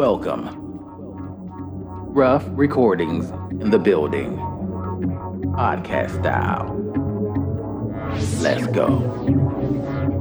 Welcome. Rough recordings in the building. Podcast style. Let's go.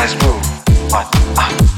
Let's move, what, ah,